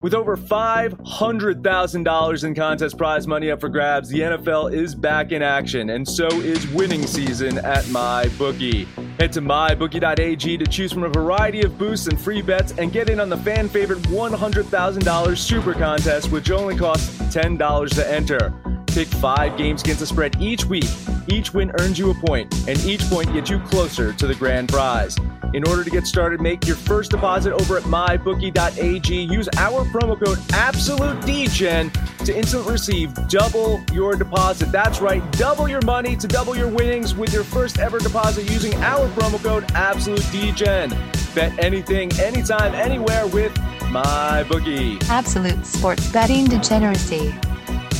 With over $500,000 in contest prize money up for grabs, the NFL is back in action, and so is winning season at MyBookie. Head to mybookie.ag to choose from a variety of boosts and free bets and get in on the fan favorite $100,000 super contest, which only costs $10 to enter. Pick five games against the spread each week. Each win earns you a point, and each point gets you closer to the grand prize. In order to get started, make your first deposit over at mybookie.ag. Use our promo code AbsoluteDGen to instantly receive double your deposit. That's right, double your money to double your winnings with your first ever deposit using our promo code AbsoluteDGen. Bet anything, anytime, anywhere with MyBookie. Absolute sports betting degeneracy.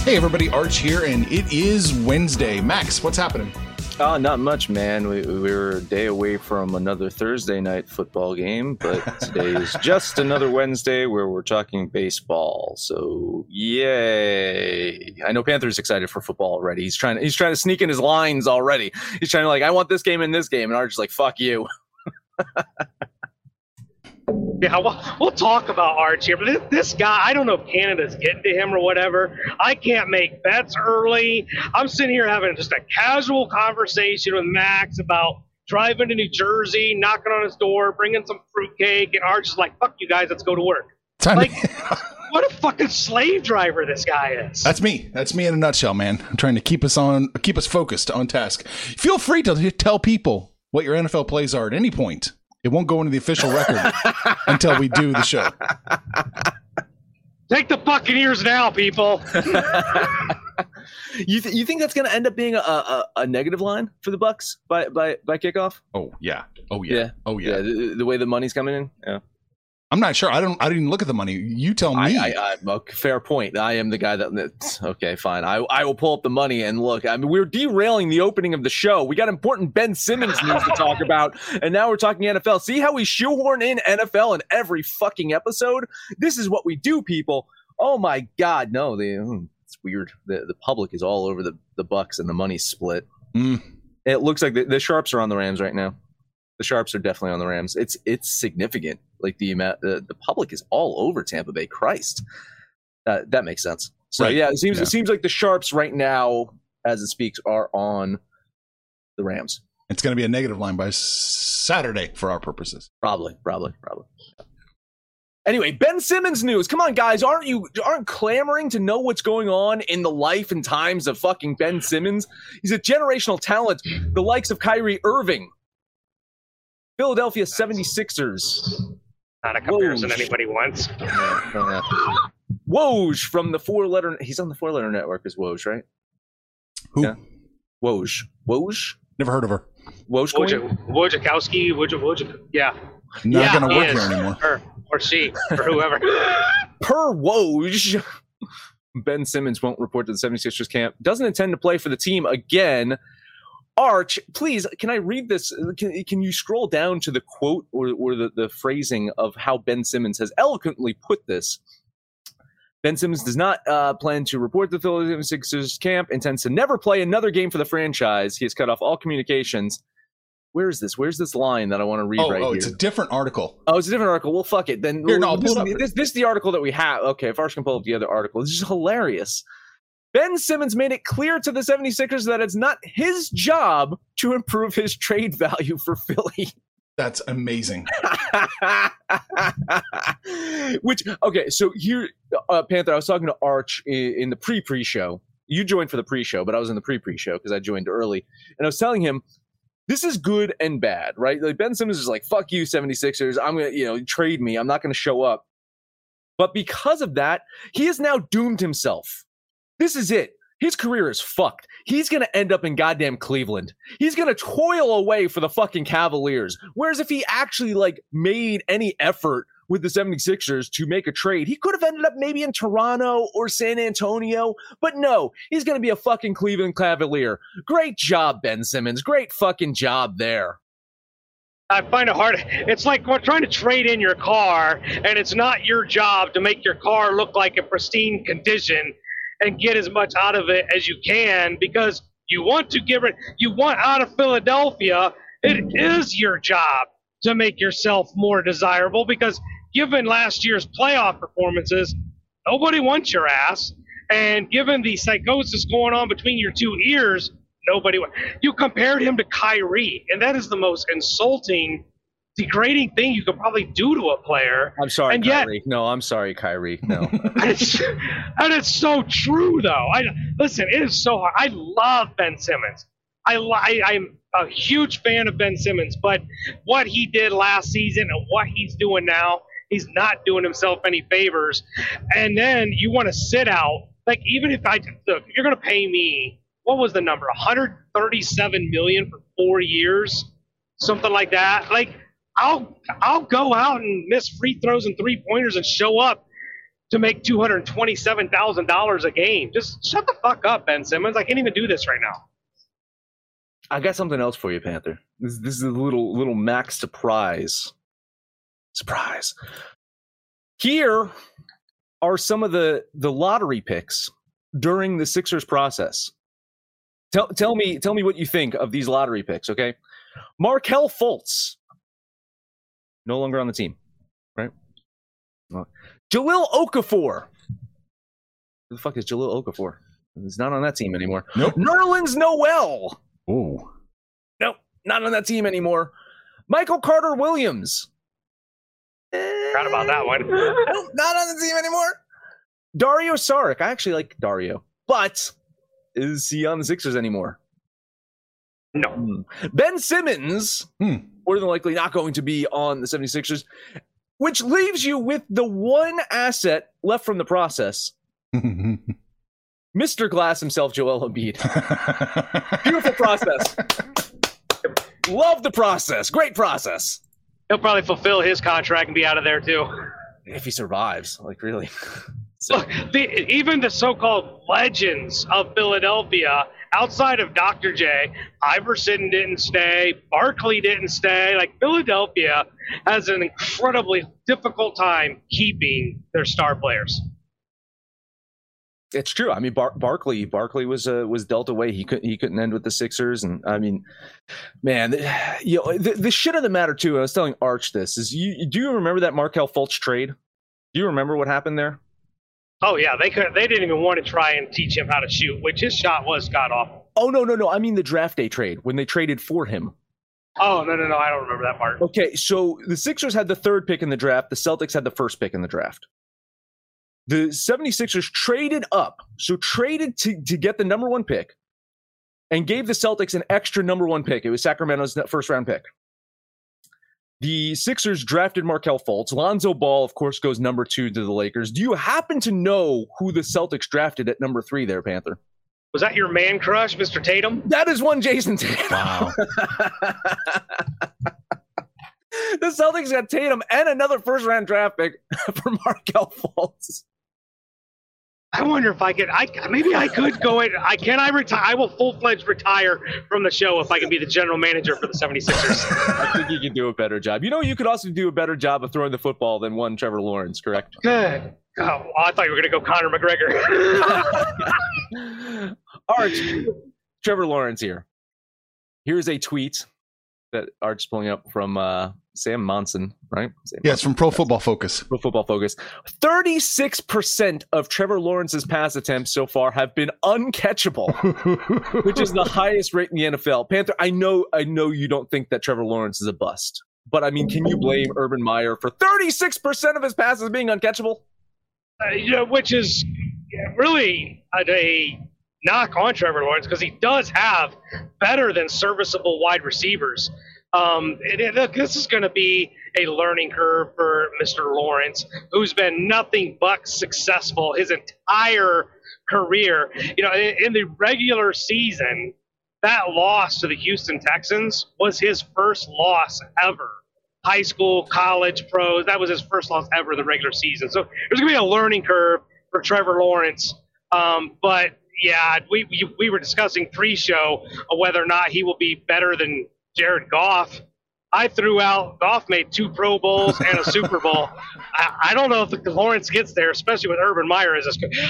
Hey everybody, Arch here, and it is Wednesday. Max, what's happening? Oh, not much, man. We, we were a day away from another Thursday night football game, but today is just another Wednesday where we're talking baseball. So, yay! I know Panther's excited for football already. He's trying. He's trying to sneak in his lines already. He's trying to like, I want this game and this game, and Arch's like, fuck you. Yeah, we'll, we'll talk about Arch here, but this, this guy, I don't know if Canada's getting to him or whatever. I can't make bets early. I'm sitting here having just a casual conversation with Max about driving to New Jersey, knocking on his door, bringing some fruitcake, and Arch is like, fuck you guys, let's go to work. Time Like, to- what a fucking slave driver this guy is. That's me. That's me in a nutshell, man. I'm trying to keep us on, keep us focused on task. Feel free to tell people what your NFL plays are at any point. It won't go into the official record until we do the show. Take the Buccaneers now, people. you th- you think that's going to end up being a, a, a negative line for the Bucks by by by kickoff? Oh yeah. Oh yeah. Oh yeah. the, the way the money's coming in. Yeah. I'm not sure. I don't. I didn't even look at the money. You tell me. I, I, okay, fair point. I am the guy that. Okay, fine. I, I will pull up the money and look. I mean, we're derailing the opening of the show. We got important Ben Simmons news to talk about, and now we're talking NFL. See how we shoehorn in NFL in every fucking episode? This is what we do, people. Oh my God, no, the hmm, it's weird. The the public is all over the the Bucks and the money split. Mm. It looks like the, the sharps are on the Rams right now. The sharps are definitely on the Rams. It's it's significant. Like the amount, the, the public is all over Tampa Bay. Christ, uh, that makes sense. So Right. yeah, it seems Yeah. it seems like the sharps right now, as it speaks, are on the Rams. It's going to be a negative line by Saturday for our purposes. Probably, probably, probably. Anyway, Ben Simmons news. Come on, guys, aren't you aren't clamoring to know what's going on in the life and times of fucking Ben Simmons? He's a generational talent, the likes of Kyrie Irving, Philadelphia 76ers. Not a comparison Whoa. anybody wants. Woj from the four letter. He's on the four letter network as Woj, right? Who? Yeah. Woj. Woj. Never heard of her. Woj. coin? Wojciech- Wojciechowski, Wojciech, Wojciech, yeah. Not yeah, going to he work is. here anymore. Or, or she, or whoever. per Woj. Ben Simmons won't report to the 76ers camp. Doesn't intend to play for the team again. Arch, please, can I read this? Can, can you scroll down to the quote or, or the, the phrasing of how Ben Simmons has eloquently put this? Ben Simmons does not uh, plan to report the Philadelphia Sixers camp, intends to never play another game for the franchise. He has cut off all communications. Where is this? Where's this line that I want to read Oh, right oh, here? it's a different article. Oh, it's a different article. Well, fuck it. Then Here, no, this, pull it up. this, this is the article that we have. Okay, if Arch can pull up the other article, this is hilarious. Ben Simmons made it clear to the 76ers that it's not his job to improve his trade value for Philly. That's amazing. Which, okay, so here, uh, Panther, I was talking to Arch in, in the pre pre show. You joined for the pre show, but I was in the pre pre show because I joined early. And I was telling him, this is good and bad, right? Like Ben Simmons is like, fuck you, 76ers. I'm going to, you know, trade me. I'm not going to show up. But because of that, he has now doomed himself. This is it. His career is fucked. He's going to end up in goddamn Cleveland. He's going to toil away for the fucking Cavaliers. Whereas if he actually like made any effort with the 76ers to make a trade. He could have ended up maybe in Toronto or San Antonio, but no, he's going to be a fucking Cleveland Cavalier. Great job, Ben Simmons. Great fucking job there. I find it hard. It's like we're trying to trade in your car, and it's not your job to make your car look like a pristine condition and get as much out of it as you can because you want to get rid. You want out of Philadelphia. It is your job to make yourself more desirable because given last year's playoff performances, nobody wants your ass. And given the psychosis going on between your two ears, nobody. You compared him to Kyrie, and that is the most insulting, degrading thing you could probably do to a player. I'm sorry, and yet, no, I'm sorry, Kyrie. No. and, it's, and it's so true, though. I listen. It is so hard. I love Ben Simmons. I, I I'm a huge fan of Ben Simmons, but what he did last season and what he's doing now, he's not doing himself any favors. And then you want to sit out. Like even if I look, you're going to pay me what was the number? 137 million for four years, something like that. Like I'll I'll go out and miss free throws and three pointers and show up to make two hundred twenty-seven thousand dollars a game. Just shut the fuck up, Ben Simmons. I can't even do this right now. I got something else for you, Panther. This, this is a little little max surprise. Surprise. Here are some of the the lottery picks during the Sixers process. Tell tell me tell me what you think of these lottery picks, okay? Markelle Fultz, no longer on the team, right? Jahlil Okafor. Who the fuck is Jahlil Okafor? He's not on that team anymore. Nope. Nerlens Noel. Ooh. Nope, not on that team anymore. Michael Carter Williams. Forgot about that one. nope, not on the team anymore. Dario Saric. I actually like Dario, but is he on the Sixers anymore? No. Ben Simmons, Hmm. more than likely not going to be on the 76ers, which leaves you with the one asset left from the process. Mr. Glass himself, Joel Embiid. Beautiful process. Love the process. Great process. He'll probably fulfill his contract and be out of there too. If he survives, like really. So, Look, the, even the so-called legends of Philadelphia, outside of Dr. J, Iverson didn't stay, Barkley didn't stay. Like Philadelphia has an incredibly difficult time keeping their star players. it's true. I mean, Bar- Barkley, Barkley was uh, was dealt away. He couldn't he couldn't end with the Sixers, and I mean, man, the, you know, the, the shit of the matter too. I was telling Arch this is you. Do you remember that Markelle Fultz trade? Do you remember what happened there? Oh yeah, they could. They didn't even want to try and teach him how to shoot, which his shot was god awful. Oh no, no, no. I mean the draft day trade when they traded for him. Oh no, no, no, I don't remember that part. Okay, so the Sixers had the third pick in the draft, the Celtics had the first pick in the draft. The 76ers traded up, so traded to, to get the number one pick and gave the Celtics an extra number one pick. It was Sacramento's first round pick. The Sixers drafted Markelle Fultz. Lonzo Ball, of course, goes number two to the Lakers. Do you happen to know who the Celtics drafted at number three there, Panther? Was that your man crush, Mr. Tatum? That is one Jayson Tatum. Wow. the Celtics got Tatum and another first round draft pick for Markelle Fultz. I wonder if I could. I maybe I could go in. I can. I retire. I will full fledged retire from the show if I can be the general manager for the 76ers. I think you can do a better job. You know, you could also do a better job of throwing the football than one Trevor Lawrence, correct? Good. Oh, I thought you were going to go Conor McGregor. Arch, Trevor Lawrence here. Here's a tweet that Arch's pulling up from uh, Sam Monson, right? Sam yeah, it's from Pro Football Focus. Pro Football Focus. 36% of Trevor Lawrence's pass attempts so far have been uncatchable, which is the highest rate in the NFL. Panther, I know I know you don't think that Trevor Lawrence is a bust. But I mean, can you blame Urban Meyer for 36% of his passes being uncatchable? uh, you know, which is really a, a knock on Trevor Lawrence because he does have better than serviceable wide receivers. Um, it, it- this is going to be a learning curve for Mr. Lawrence, who's been nothing but successful his entire career. You know, in, in the regular season, that loss to the Houston Texans was his first loss ever high school, college, pros. That was his first loss ever in the regular season. So there's going to be a learning curve for Trevor Lawrence. Um, but yeah, we, we, we were discussing pre-show whether or not he will be better than Jared Goff. I threw out Goff made two Pro Bowls and a Super Bowl. I, I, don't know if Lawrence gets there, especially with Urban Meyer as.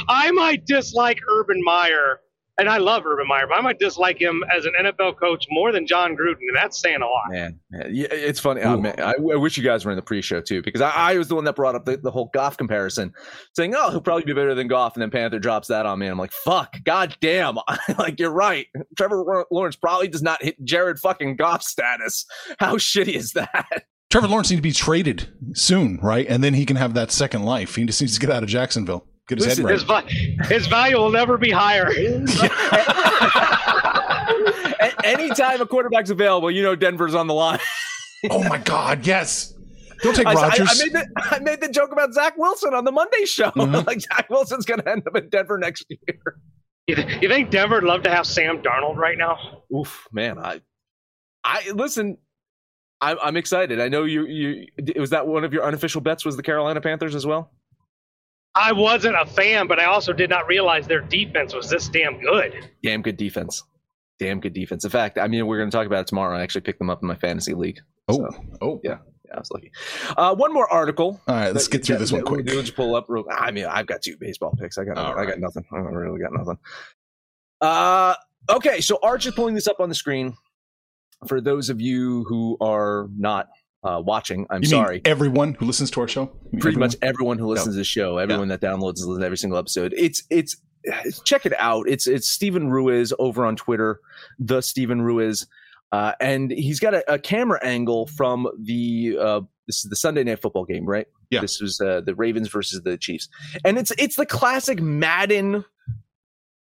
I might dislike Urban Meyer and I love Urban Meyer, but I might dislike him as an NFL coach more than Jon Gruden, and that's saying a lot. Man, yeah, it's funny. Oh, I, mean, I, I, wish you guys were in the pre-show too, because I, I was the one that brought up the, the, whole Goff comparison, saying, "Oh, he'll probably be better than Goff," and then Panther drops that on me, and I'm like, "Fuck, god damn!" like you're right. Trevor Lawrence probably does not hit Jared fucking Goff status. How shitty is that? Trevor Lawrence needs to be traded soon, right? And then he can have that second life. He just needs to get out of Jacksonville. Get his Listen, head right. His, his value will never be higher. Anytime a quarterback's available, you know Denver's on the line. oh my God! Yes. Don't take Rodgers. I, I, made the, I, made the, joke about Zach Wilson on the Monday show. Mm-hmm. like Zach Wilson's going to end up in Denver next year. You, th- you think Denver would love to have Sam Darnold right now? Oof, man. I, I listen. I'm, I'm excited. I know you. You was that one of your unofficial bets? Was the Carolina Panthers as well? I wasn't a fan, but I also did not realize their defense was this damn good. Damn good defense. Damn good defense. In fact, I mean, we're going to talk about it tomorrow. I actually picked them up in my fantasy league. Oh, so, oh, yeah. Yeah, I was lucky. Uh, one more article. All right, let's get through this one quick. We'll just pull up. Real, I mean, I've got two baseball picks. I got, I right. got nothing. I really got nothing. Uh, okay, so Arch is pulling this up on the screen for those of you who are not uh, watching. I'm you sorry. everyone who listens to our show. Pretty everyone? much everyone who listens no. to the show, everyone yeah. that downloads and every single episode. It's it's check it out. It's it's Steven Ruiz over on Twitter, the Steven Ruiz, uh, and he's got a, a, camera angle from the uh, this is the Sunday Night Football game, right? Yeah. This was uh, the Ravens versus the Chiefs, and it's it's the classic Madden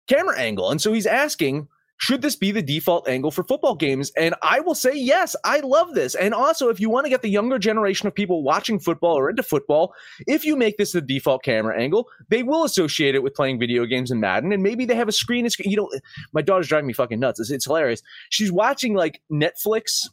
camera angle, and so he's asking should this be the default angle for football games? And I will say, yes, I love this. And also, if you want to get the younger generation of people watching football or into football, if you make this the default camera angle, they will associate it with playing video games and Madden. And maybe they have a screen. You know, my daughter's driving me fucking nuts. It's, it's hilarious. She's watching like Netflix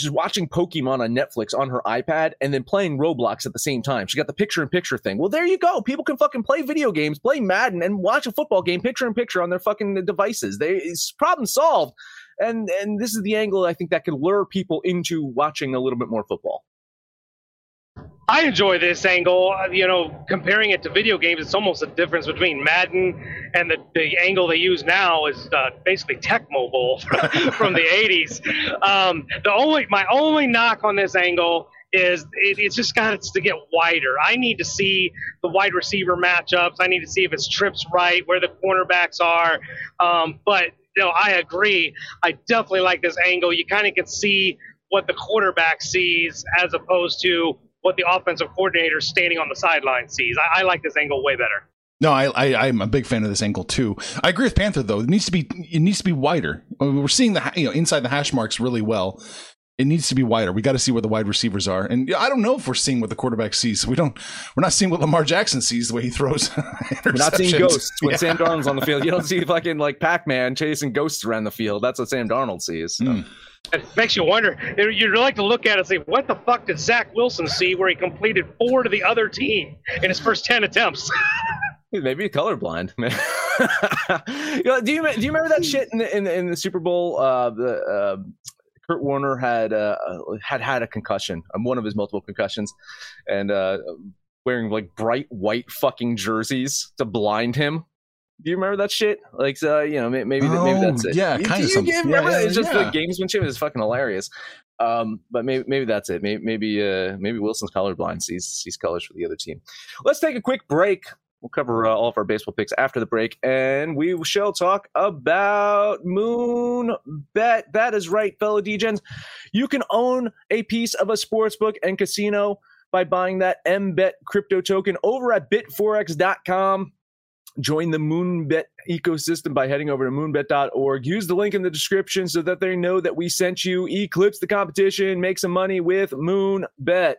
she's watching Pokemon on Netflix on her iPad and then playing Roblox at the same time. She got the picture in picture thing. Well, there you go. People can fucking play video games, play Madden, and watch a football game picture in picture on their fucking devices. They it's problem solved. And and this is the angle I think that could lure people into watching a little bit more football. I enjoy this angle. Uh, you know, comparing it to video games, it's almost a difference between Madden and the, the angle they use now is uh, basically Tecmo Bowl from the 80s. Um, the only my only knock on this angle is it, it's just got to get wider. I need to see the wide receiver matchups. I need to see if it's trips right, where the cornerbacks are. Um, but you know, I agree. I definitely like this angle. You kind of can see what the quarterback sees as opposed to what the offensive coordinator standing on the sideline sees. I, I like this angle way better. No, I, I am a big fan of this angle too. I agree with Panther though. It needs to be it needs to be wider. We're seeing the you know inside the hash marks really well. It needs to be wider. We got to see where the wide receivers are, and I don't know if we're seeing what the quarterback sees. We don't. We're not seeing what Lamar Jackson sees the way he throws. we're not seeing ghosts when yeah. Sam Darnold's on the field. You don't see fucking like Pac Man chasing ghosts around the field. That's what Sam Darnold sees. So. Mm. It makes you wonder. You'd like to look at it and say, what the fuck did Zach Wilson see where he completed four to the other team in his first 10 attempts? Maybe colorblind. you know, do you do you remember that shit in the in the, in the Super Bowl? Uh, the uh, Kurt Warner had uh, had had a concussion, um, one of his multiple concussions, and uh, wearing like bright white fucking jerseys to blind him do you remember that shit? Like, uh, you know, maybe oh, maybe that's it. Yeah, kind of. You, remember yeah, It's just yeah. the gamesmanship is fucking hilarious. Um, but maybe maybe that's it. Maybe maybe uh, maybe Wilson's colorblind sees sees colors for the other team. Let's take a quick break. We'll cover uh, all of our baseball picks after the break, and we shall talk about Moon Bet. That is right, fellow Degens. You can own a piece of a sports book and casino by buying that MBET crypto token over at bitforex.com. Join the Moonbet ecosystem by heading over to moonbet.org. Use the link in the description so that they know that we sent you. Eclipse the competition, make some money with Moonbet.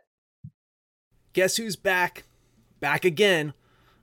Guess who's back? Back again.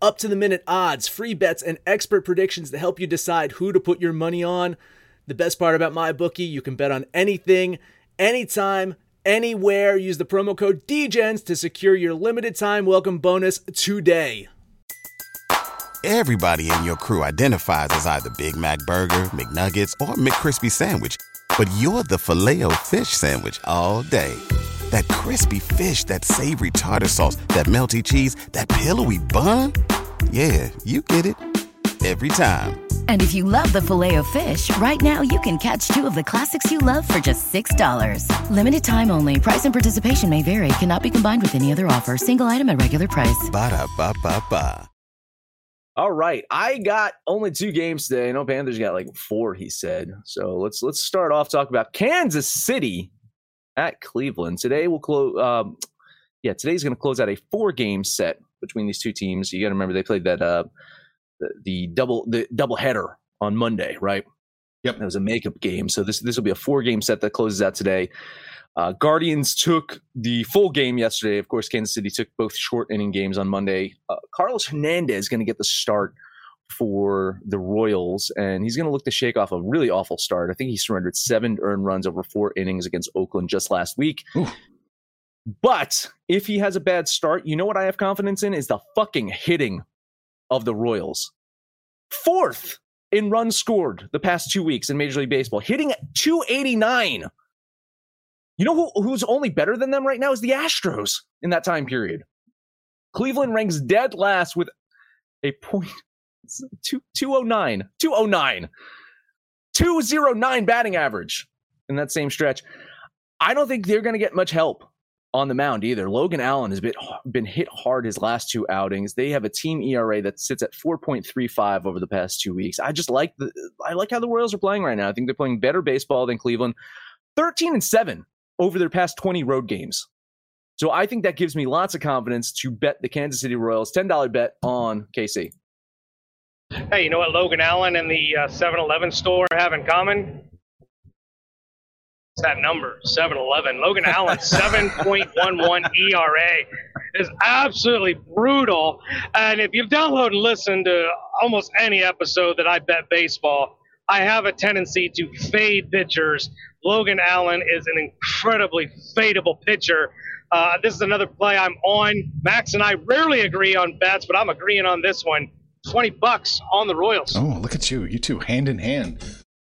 Up to the minute odds, free bets, and expert predictions to help you decide who to put your money on. The best part about MyBookie, you can bet on anything, anytime, anywhere. Use the promo code DEGENS to secure your limited time welcome bonus today. Everybody in your crew identifies as either Big Mac Burger, McNuggets, or McCrispy Sandwich. But you're the filet fish Sandwich all day. That crispy fish, that savory tartar sauce, that melty cheese, that pillowy bun. Yeah, you get it. Every time. And if you love the filet of fish, right now you can catch two of the classics you love for just $6. Limited time only. Price and participation may vary. Cannot be combined with any other offer. Single item at regular price. Ba da ba ba ba. All right, I got only two games today. No Panthers got like four. He said. So let's let's start off talk about Kansas City at Cleveland. Today we'll close. Um, yeah, today's going to close out a four game set between these two teams. You got to remember they played that uh, the, the double the double header on Monday, right? Yep. That was a makeup game. So this this will be a four game set that closes out today. Uh, Guardians took the full game yesterday. Of course, Kansas City took both short inning games on Monday. Uh, Carlos Hernandez is going to get the start for the Royals, and he's going to look to shake off a really awful start. I think he surrendered seven earned runs over four innings against Oakland just last week. Oof. But if he has a bad start, you know what I have confidence in is the fucking hitting of the Royals. Fourth in runs scored the past two weeks in Major League Baseball, hitting at 289. You know who, who's only better than them right now is the Astros in that time period. Cleveland ranks dead last with a point two, 209, 209, 209 batting average in that same stretch. I don't think they're going to get much help on the mound either. Logan Allen has been been hit hard his last two outings. They have a team ERA that sits at 4.35 over the past two weeks. I just like the I like how the Royals are playing right now. I think they're playing better baseball than Cleveland. 13 and 7 over their past 20 road games. So I think that gives me lots of confidence to bet the Kansas City Royals $10 bet on KC. Hey, you know what Logan Allen and the uh, 7-Eleven store have in common? It's that number, 7-Eleven. Logan Allen, 7.11 ERA is absolutely brutal. And if you've downloaded and listened to almost any episode that I bet baseball, I have a tendency to fade pitchers. Logan Allen is an incredibly fadeable pitcher. Uh, this is another play I'm on. Max and I rarely agree on bets, but I'm agreeing on this one. 20 bucks on the Royals. Oh, look at you. You two hand in hand.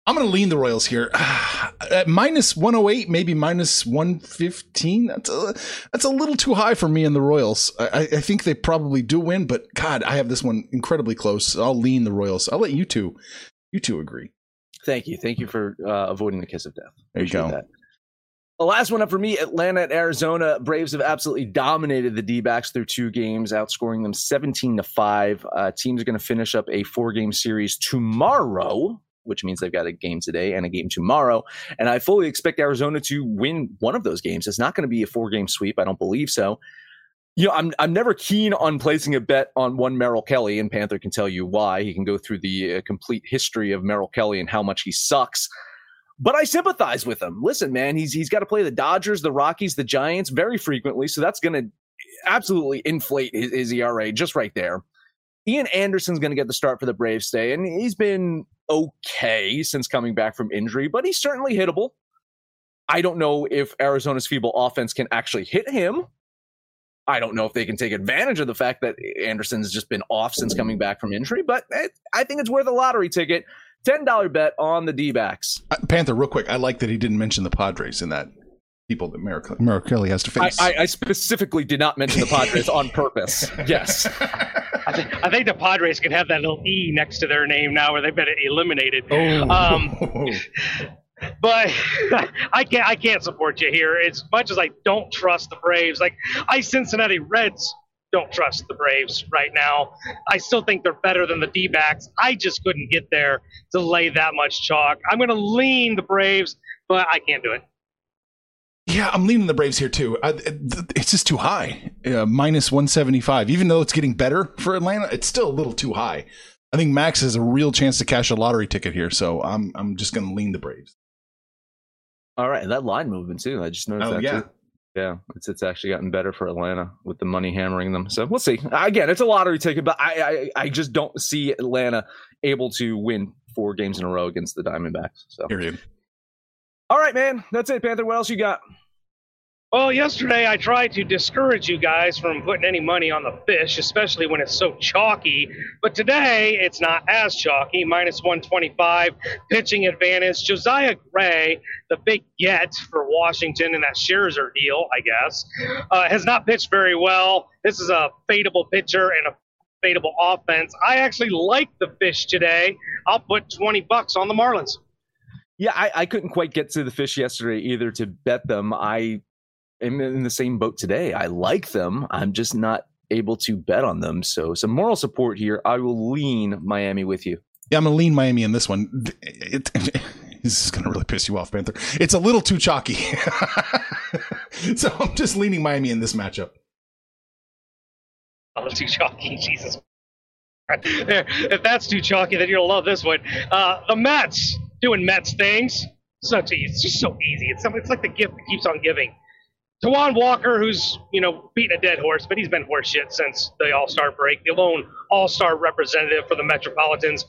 I'm going to lean the Royals here. At minus 108, maybe minus 115. That's a, that's a little too high for me and the Royals. I, I think they probably do win, but God, I have this one incredibly close. I'll lean the Royals. I'll let you two, you two agree. Thank you. Thank you for uh, avoiding the kiss of death. There you Appreciate go. That. The last one up for me Atlanta at Arizona. Braves have absolutely dominated the D backs through two games, outscoring them 17 to 5. Uh, teams are going to finish up a four game series tomorrow, which means they've got a game today and a game tomorrow. And I fully expect Arizona to win one of those games. It's not going to be a four game sweep. I don't believe so. You know, I'm I'm never keen on placing a bet on one Merrill Kelly, and Panther can tell you why. He can go through the uh, complete history of Merrill Kelly and how much he sucks but I sympathize with him. Listen, man, he's he's got to play the Dodgers, the Rockies, the Giants very frequently, so that's going to absolutely inflate his, his ERA just right there. Ian Anderson's going to get the start for the Braves today, and he's been okay since coming back from injury, but he's certainly hittable. I don't know if Arizona's feeble offense can actually hit him. I don't know if they can take advantage of the fact that Anderson's just been off since coming back from injury, but I think it's worth a lottery ticket. $10 bet on the D backs. Uh, Panther, real quick. I like that he didn't mention the Padres in that. people that Merrill, Merrill Kelly has to face. I, I, I specifically did not mention the Padres on purpose. Yes. I, th- I think the Padres could have that little E next to their name now, where they've been eliminated. Oh. Um, but I can't I can't support you here. As much as I don't trust the Braves, like I Cincinnati Reds don't trust the Braves right now. I still think they're better than the D-backs. I just couldn't get there to lay that much chalk. I'm going to lean the Braves, but I can't do it. Yeah, I'm leaning the Braves here too. I, it's just too high, uh, minus 175. Even though it's getting better for Atlanta, it's still a little too high. I think Max has a real chance to cash a lottery ticket here, so I'm I'm just going to lean the Braves. All right, that line movement too. I just noticed Oh, that yeah. too. Yeah, it's it's actually gotten better for Atlanta with the money hammering them. So we'll see. Again, it's a lottery ticket, but I I, I just don't see Atlanta able to win four games in a row against the Diamondbacks. So Period. all right, man, that's it, Panther. What else you got? Well, yesterday I tried to discourage you guys from putting any money on the fish, especially when it's so chalky. But today it's not as chalky. Minus 125, pitching advantage. Josiah Gray, the big get for Washington in that Scherzer deal, I guess, uh, has not pitched very well. This is a fadeable pitcher and a fadeable offense. I actually like the fish today. I'll put 20 bucks on the Marlins. Yeah, I, I couldn't quite get to the fish yesterday either to bet them. I am in the same boat today. I like them. I'm just not able to bet on them. So some moral support here. I will lean Miami with you. Yeah, I'm going to lean Miami in this one. It, it, this is going to really piss you off, Panther. It's a little too chalky. so I'm just leaning Miami in this matchup. Oh, too chalky, Jesus. There, if that's too chalky, then you'll love this one. Uh, the Mets doing Mets things. Such easy. It's just so easy. It's some- it's like the gift that keeps on giving. Taijuan Walker, who's you know beating a dead horse, but he's been horse shit since the All Star break. The lone All Star representative for the Metropolitans,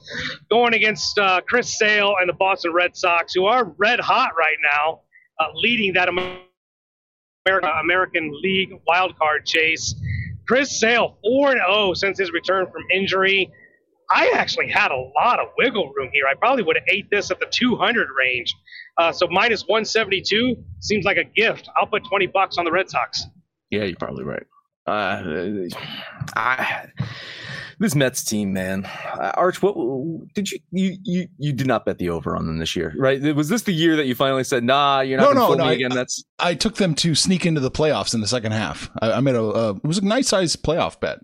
going against uh, Chris Sale and the Boston Red Sox, who are red hot right now, uh, leading that American American League wild card chase. Chris Sale, 4 and 0 since his return from injury. I actually had a lot of wiggle room here. I probably would have ate this at the 200 range. Uh, so minus 172 seems like a gift. I'll put 20 bucks on the Red Sox. Yeah, you're probably right. Uh, I, this Mets team, man. Uh, Arch, what did you, you you you did not bet the over on them this year, right? Was this the year that you finally said, "Nah, you're not No, gonna no, no, me I- again"? That's I took them to sneak into the playoffs in the second half. I, I made a, uh, it was a nice size playoff bet.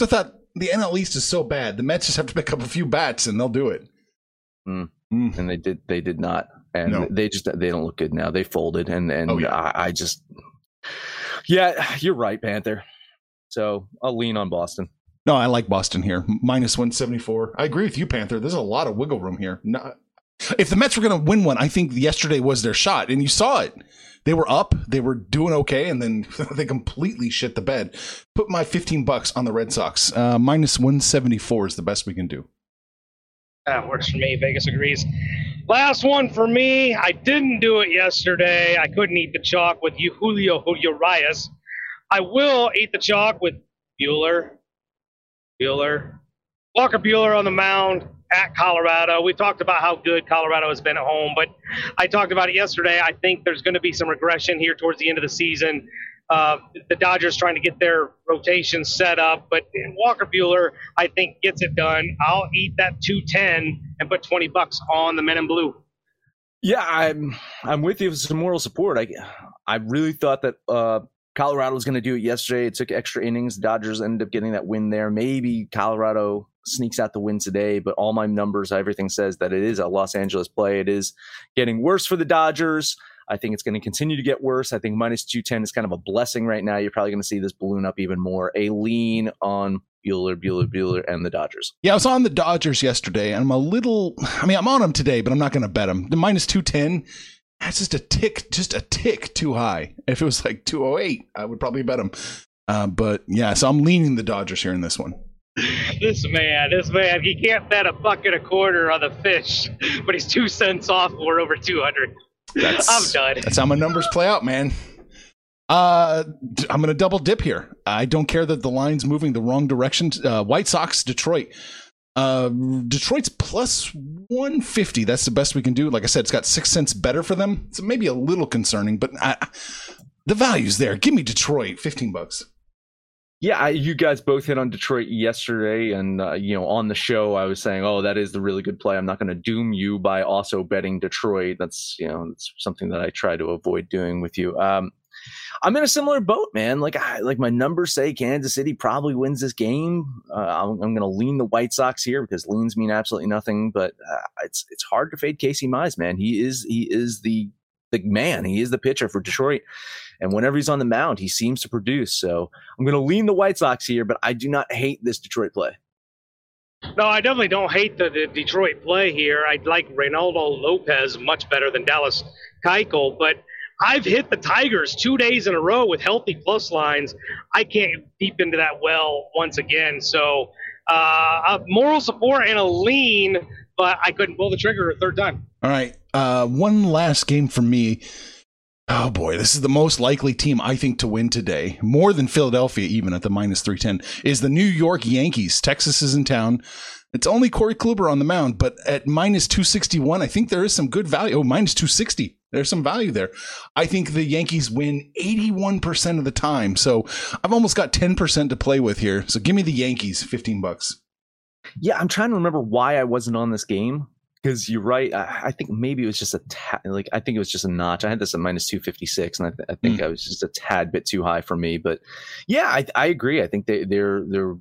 So I thought the NL East is so bad. The Mets just have to pick up a few bats and they'll do it. Mm. Mm. and they did they did not, and No. they just they don't look good now. They folded, and and Oh, yeah. I, I just yeah, you're right, Panther. So I'll lean on Boston. No, I like Boston here. Minus 174. I agree with you, Panther. There's a lot of wiggle room here. No, if the Mets were going to win one, I think yesterday was their shot, and you saw it. They were up, they were doing okay, and then they completely shit the bed. Put my 15 bucks on the Red Sox. Uh, minus 174 is the best we can do. That works for me. Vegas agrees. Last one for me. I didn't do it yesterday. I couldn't eat the chalk with you, Julio Urias. I will eat the chalk with Buehler. Bueller. Walker Buehler on the mound at Colorado. We talked about how good Colorado has been at home, but I talked about it yesterday. I think there's going to be some regression here towards the end of the season. Uh, the Dodgers trying to get their rotation set up, but Walker Buehler, I think, gets it done. I'll eat that 210 and put 20 bucks on the Men in Blue. Yeah, I'm I'm with you some moral support. I I really thought that uh, Colorado was going to do it yesterday. It took extra innings. The Dodgers ended up getting that win there. Maybe Colorado sneaks out the win today, but all my numbers, everything says that it is a Los Angeles play. It is getting worse for the Dodgers. I think it's going to continue to get worse. I think minus 210 is kind of a blessing right now. You're probably going to see this balloon up even more. A lean on Bueller, Bueller, Bueller, and the Dodgers. Yeah, I was on the Dodgers yesterday, and I'm a little. I mean, I'm on them today, but I'm not going to bet them. The minus two ten. That's just a tick, just a tick too high. If it was like 208, I would probably bet them. Uh, but yeah, so I'm leaning the Dodgers here in this one. This man, this man, he can't bet a buck and a quarter on the fish, but he's two cents off. We're over 200. That's, I'm done. That's how my numbers play out, man. Uh, I'm going to double dip here. I don't care that the line's moving the wrong direction. Uh, White Sox, Detroit. Uh, Detroit's plus 150. That's the best we can do. Like I said, it's got six cents better for them. It's maybe a little concerning, but I, the value's there. Give me Detroit, 15 bucks. Yeah, I, you guys both hit on Detroit yesterday, and uh, you know on the show I was saying, oh, that is the really good play. I'm not going to doom you by also betting Detroit. That's you know that's something that I try to avoid doing with you. Um, I'm in a similar boat, man. Like I, like my numbers say, Kansas City probably wins this game. Uh, I'm, I'm going to lean the White Sox here because leans mean absolutely nothing. But uh, it's it's hard to fade Casey Mize, man. He is he is the the man. He is the pitcher for Detroit. And whenever he's on the mound, he seems to produce. So I'm going to lean the White Sox here, but I do not hate this Detroit play. No, I definitely don't hate the, the Detroit play here. I'd like Reynaldo Lopez much better than Dallas Keuchel, but I've hit the Tigers two days in a row with healthy plus lines. I can't deep into that well once again. So, uh, moral support and a lean, but I couldn't pull the trigger a third time. All right. Uh, one last game for me. Oh boy, this is the most likely team I think to win today, more than Philadelphia, even at the minus 310, is the New York Yankees. Texas is in town. It's only Corey Kluber on the mound, but at minus 261, I think there is some good value. Oh, minus 260. There's some value there. I think the Yankees win 81% of the time. So I've almost got 10% to play with here. So give me the Yankees, 15 bucks. Yeah, I'm trying to remember why I wasn't on this game because you're right. I, I, think maybe it was just a tad, like I think it was just a notch. I had this at minus two fifty six, and I, th- I think mm. I was just a tad bit too high for me. But yeah, I, I agree. I think they, they're they're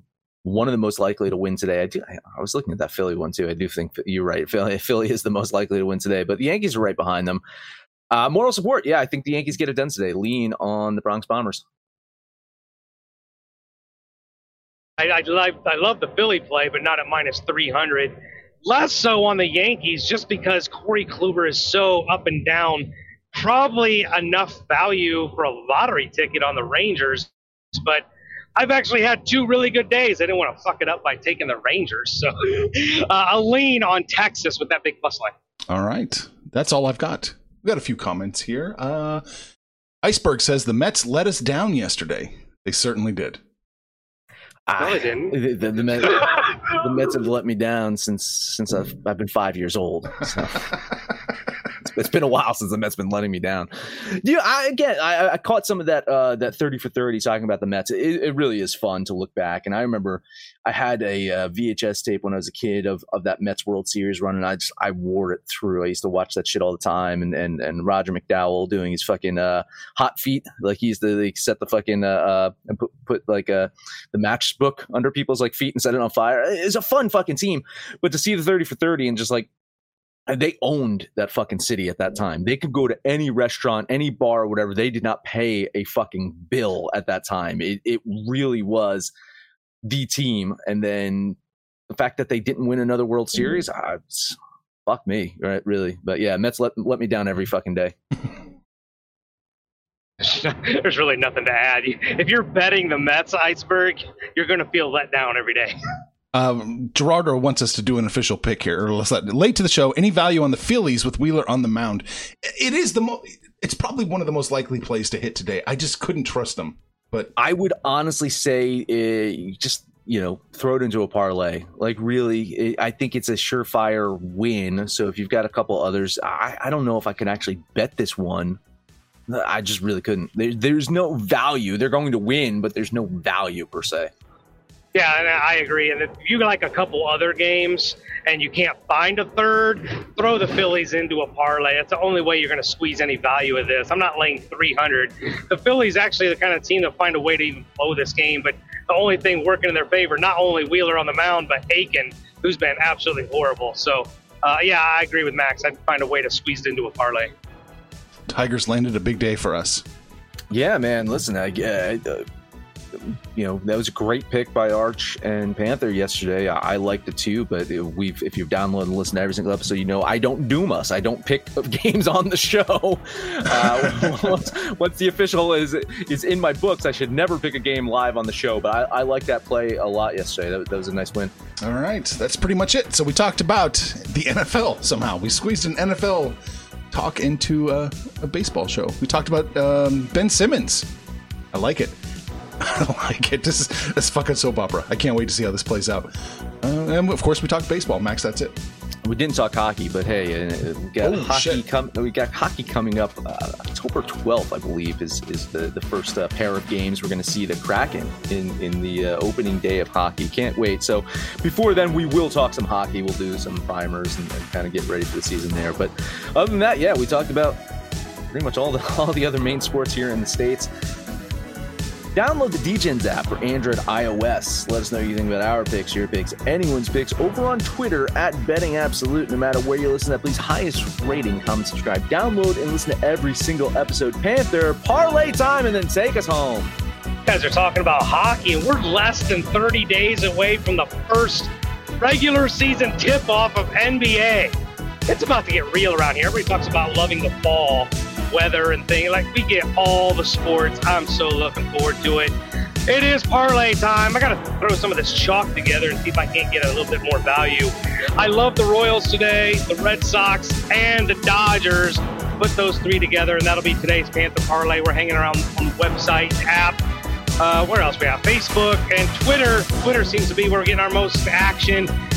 one of the most likely to win today. I do. I, I, was looking at that Philly one too. I do think you're right. Philly, Philly is the most likely to win today, but the Yankees are right behind them. Uh, moral support. Yeah, I think the Yankees get it done today. Lean on the Bronx Bombers. I, I, love, I love the Philly play, but not at minus 300 less so on the Yankees just because Corey Kluber is so up and down. Probably enough value for a lottery ticket on the Rangers, but I've actually had two really good days. I didn't want to fuck it up by taking the Rangers, so uh, a lean on Texas with that big plus line. All right, that's all I've got. We got a few comments here. Uh, Iceberg says the Mets let us down yesterday. They certainly did. No, I didn't. The, the, the, Mets, the, Mets, have let me down since since I've I've been five years old. it's been a while since the Mets been letting me down. Yeah, I again I, I caught some of that uh, that thirty for thirty talking about the Mets. It, it, really is fun to look back, and I remember I had a uh, VHS tape when I was a kid of of that Mets World Series run, and I just I wore it through. I used to watch that shit all the time, and and and Roger McDowell doing his fucking uh, hot feet, like he's the like, set the fucking uh, uh and put put like uh the match book under people's like feet and set it on fire. It's a fun fucking team, but to see the thirty for thirty and just like and they owned that fucking city at that time. They could go to any restaurant, any bar, whatever. They did not pay a fucking bill at that time. It, it really was the team. And then the fact that they didn't win another World mm-hmm. Series, I, fuck me, right? Really. But yeah, Mets let, let me down every fucking day. There's really nothing to add. If you're betting the Mets iceberg, you're going to feel let down every day. Um, Gerardo wants us to do an official pick here. let's let Late to the show, any value on the Phillies with Wheeler on the mound? It is the mo- It's probably one of the most likely plays to hit today. I just couldn't trust them. But I would honestly say uh, just you know throw it into a parlay. Like really, it, I think it's a surefire win. So if you've got a couple others, I, I don't know if I can actually bet this one. I just really couldn't. There, there's no value. They're going to win, but there's no value per se. Yeah, and I agree. And if you like a couple other games and you can't find a third, throw the Phillies into a parlay. That's the only way you're going to squeeze any value of this. I'm not laying 300. The Phillies actually the kind of team that find a way to even blow this game, but the only thing working in their favor, not only Wheeler on the mound, but Akin, who's been absolutely horrible. So, uh, yeah, I agree with Max. I'd find a way to squeeze it into a parlay. Tigers landed a big day for us. Yeah, man. Listen, I, uh, you know that was a great pick by Arch and Panther yesterday. I, I liked it too, but we've if you've downloaded and listened to every single episode, you know I don't doom us. I don't pick games on the show. Uh, once, the official is is in my books, I should never pick a game live on the show. But I, I like that play a lot yesterday. That, that was a nice win. All right, that's pretty much it. So we talked about the NFL somehow. We squeezed an NFL talk into a, a baseball show. We talked about um, Ben Simmons. I like it. I don't like it. This is this fucking soap opera. I can't wait to see how this plays out. Uh, and of course, we talked baseball. Max, that's it. We didn't talk hockey, but hey, uh, we got Oh, hockey. shit. Com- we got hockey coming up. Uh, October twelfth, I believe, is is the the first uh, pair of games we're going to see the Kraken in in the uh, opening day of hockey. Can't wait. So before then, we will talk some hockey. We'll do some primers and, and kind of get ready for the season there. But other than that, yeah, we talked about pretty much all the all the other main sports here in the states. Download the Degens app for Android, iOS. Let us know what you think about our picks, your picks, anyone's picks over on Twitter at Betting Absolute. No matter where you listen to, please highest rating, comment, subscribe, download, and listen to every single episode. Panther, parlay time, and then take us home. You guys are talking about hockey, and we're less than 30 days away from the first regular season tip off of NBA. It's about to get real around here. Everybody talks about loving the fall weather and things. Like, we get all the sports. I'm so looking forward to it. It is parlay time. I got to throw some of this chalk together and see if I can't get a little bit more value. I love the Royals today, the Red Sox, and the Dodgers. Put those three together, and that'll be today's Panther parlay. We're hanging around on website, app, uh, where else we have Facebook and Twitter. Twitter seems to be where we're getting our most action.